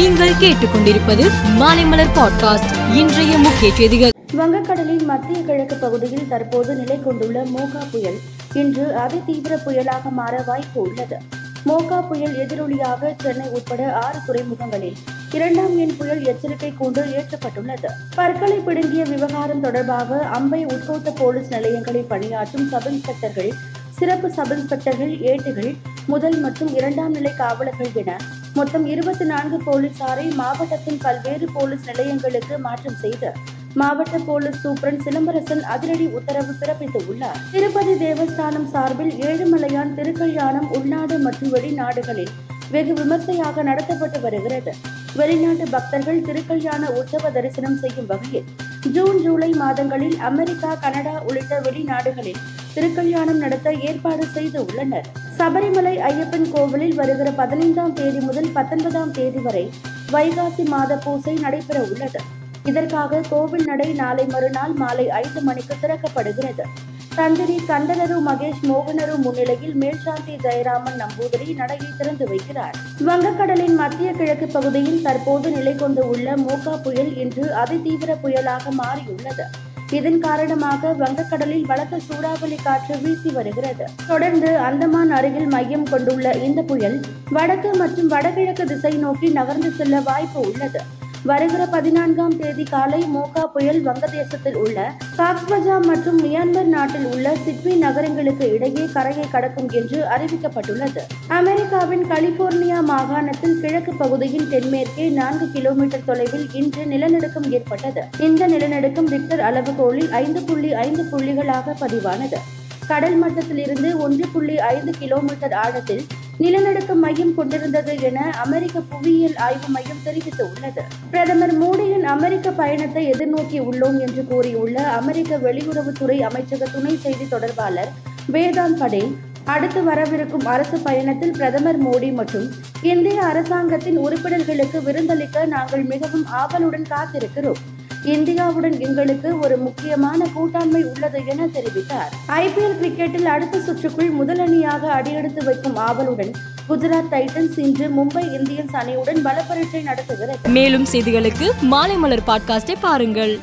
நீங்கள் கேட்டுக்கொண்டிருப்பது மாலைமலர் பாட்காஸ்ட். இன்றைய முக்கிய செய்திகள். வங்கக்கடலின் மத்திய கிழக்கு பகுதியில் தற்போது நிலை கொண்டுள்ள மோகா புயல். இன்று அதிதீவிர புயலாக மாற வாய்ப்பு உள்ளது. மோகா புயல் எதிரொலியாக சென்னை உட்பட ஆறு துறைமுகங்களில் இரண்டாம் எண் புயல் எச்சரிக்கை கூண்டு ஏற்றப்பட்டுள்ளது. பற்களை பிடுங்கிய விவகாரம் தொடர்பாக அம்பை உட்கோட்ட போலீஸ் நிலையங்களில் பணியாற்றும் சப் இன்ஸ்பெக்டர்கள் சிறப்பு சப் இன்ஸ்பெக்டர்கள் ஏட்டுகள் முதல் மற்றும் இரண்டாம் நிலை காவலர்கள் என மொத்தம் இருபத்தி நான்கு போலீசாரை மாவட்டத்தின் பல்வேறு போலீஸ் நிலையங்களுக்கு மாற்றம் செய்து மாவட்ட போலீஸ் சூப்பரன் சிலம்பரசன் அதிரடி உத்தரவு பிறப்பித்துள்ளார் திருப்பதி தேவஸ்தானம் சார்பில் ஏழுமலையான் திருக்கல்யாணம் உள்நாடு மற்றும் வெளிநாடுகளில் வெகு விமர்சையாக நடத்தப்பட்டு வருகிறது. வெளிநாட்டு பக்தர்கள் திருக்கல்யாண உற்சவ தரிசனம் செய்யும் வகையில் ஜூன் ஜூலை மாதங்களில் அமெரிக்கா கனடா உள்ளிட்ட வெளிநாடுகளில் திருக்கல்யாணம் நடத்த ஏற்பாடு செய்து உள்ளனர். சபரிமலை ஐயப்பன் கோவிலில் வருகிற பதினைந்தாம் தேதி முதல் பத்தொன்பதாம் தேதி வரை வைகாசி மாத பூசை நடைபெற உள்ளது. இதற்காக கோவில் நடை நாளை மறுநாள் மாலை ஐந்து மணிக்கு திறக்கப்படுகிறது. தந்திரி கண்டனரு மகேஷ் மோகனரு முன்னிலையில் மேல்சாந்தி ஜெயராமன் நம்பூதிரி நடையை திறந்து வைக்கிறார். வங்கக்கடலின் மத்திய கிழக்கு பகுதியில் தற்போது நிலை கொண்டு உள்ள மோகா புயல் இன்று அதிதீவிர புயலாக மாறியுள்ளது. இதன் காரணமாக வங்கக்கடலில் பலத்த சூறாவளி காற்று வீசி வருகிறது. தொடர்ந்து அந்தமான் அருகில் மையம் கொண்டுள்ள இந்த புயல் வடக்கு மற்றும் வடகிழக்கு திசை நோக்கி நகர்ந்து செல்ல வாய்ப்பு உள்ளது. வருகிற பதினான்காம் தேதி காலை மோகா புயல் வங்கதேசத்தில் உள்ள காக்ஸ்பஜா மற்றும் மியான்மர் நாட்டில் உள்ள சிட்வி நகரங்களுக்கு இடையே கரையை கடக்கும் என்று அறிவிக்கப்பட்டுள்ளது. அமெரிக்காவின் கலிபோர்னியா மாகாணத்தில் கிழக்கு பகுதியின் தென்மேற்கே நான்கு கிலோமீட்டர் தொலைவில் இன்று நிலநடுக்கம் ஏற்பட்டது. இந்த நிலநடுக்கம் ரிக்டர் அளவுகோலில் ஐந்து புள்ளி ஐந்து புள்ளிகளாக பதிவானது. கடல் மட்டத்திலிருந்து ஒன்று புள்ளி ஐந்து கிலோமீட்டர் ஆழத்தில் நிலநடுக்க மையம் கொண்டிருந்தது என அமெரிக்க புவியியல் ஆய்வு மையம் தெரிவித்துள்ளது. பிரதமர் மோடியின் அமெரிக்க பயணத்தை எதிர்நோக்கி உள்ளோம் என்று கூறியுள்ள அமெரிக்க வெளியுறவுத்துறை அமைச்சக துணை செய்தி தொடர்பாளர் வேதாந்த் படேல் அடுத்து வரவிருக்கும் அரசு பயணத்தில் பிரதமர் மோடி மற்றும் இந்திய அரசாங்கத்தின் உறுப்பினர்களுக்கு விருந்தளிக்க நாங்கள் மிகவும் ஆவலுடன் காத்திருக்கிறோம். இந்தியாவுடன் எங்களுக்கு ஒரு முக்கியமான கூட்டாண்மை உள்ளது என தெரிவித்தார். ஐபிஎல் கிரிக்கெட்டில் அடுத்த சுற்றுக்குள் முதலணியாக அடியெடுத்து வைக்கும் ஆவலுடன் குஜராத் டைட்டன்ஸ் இன்று மும்பை இந்தியன்ஸ் அணியுடன் பலப்பரீட்சை நடத்துகிறது. மேலும் செய்திகளுக்கு மாலை மலர் பாட்காஸ்டை பாருங்கள்.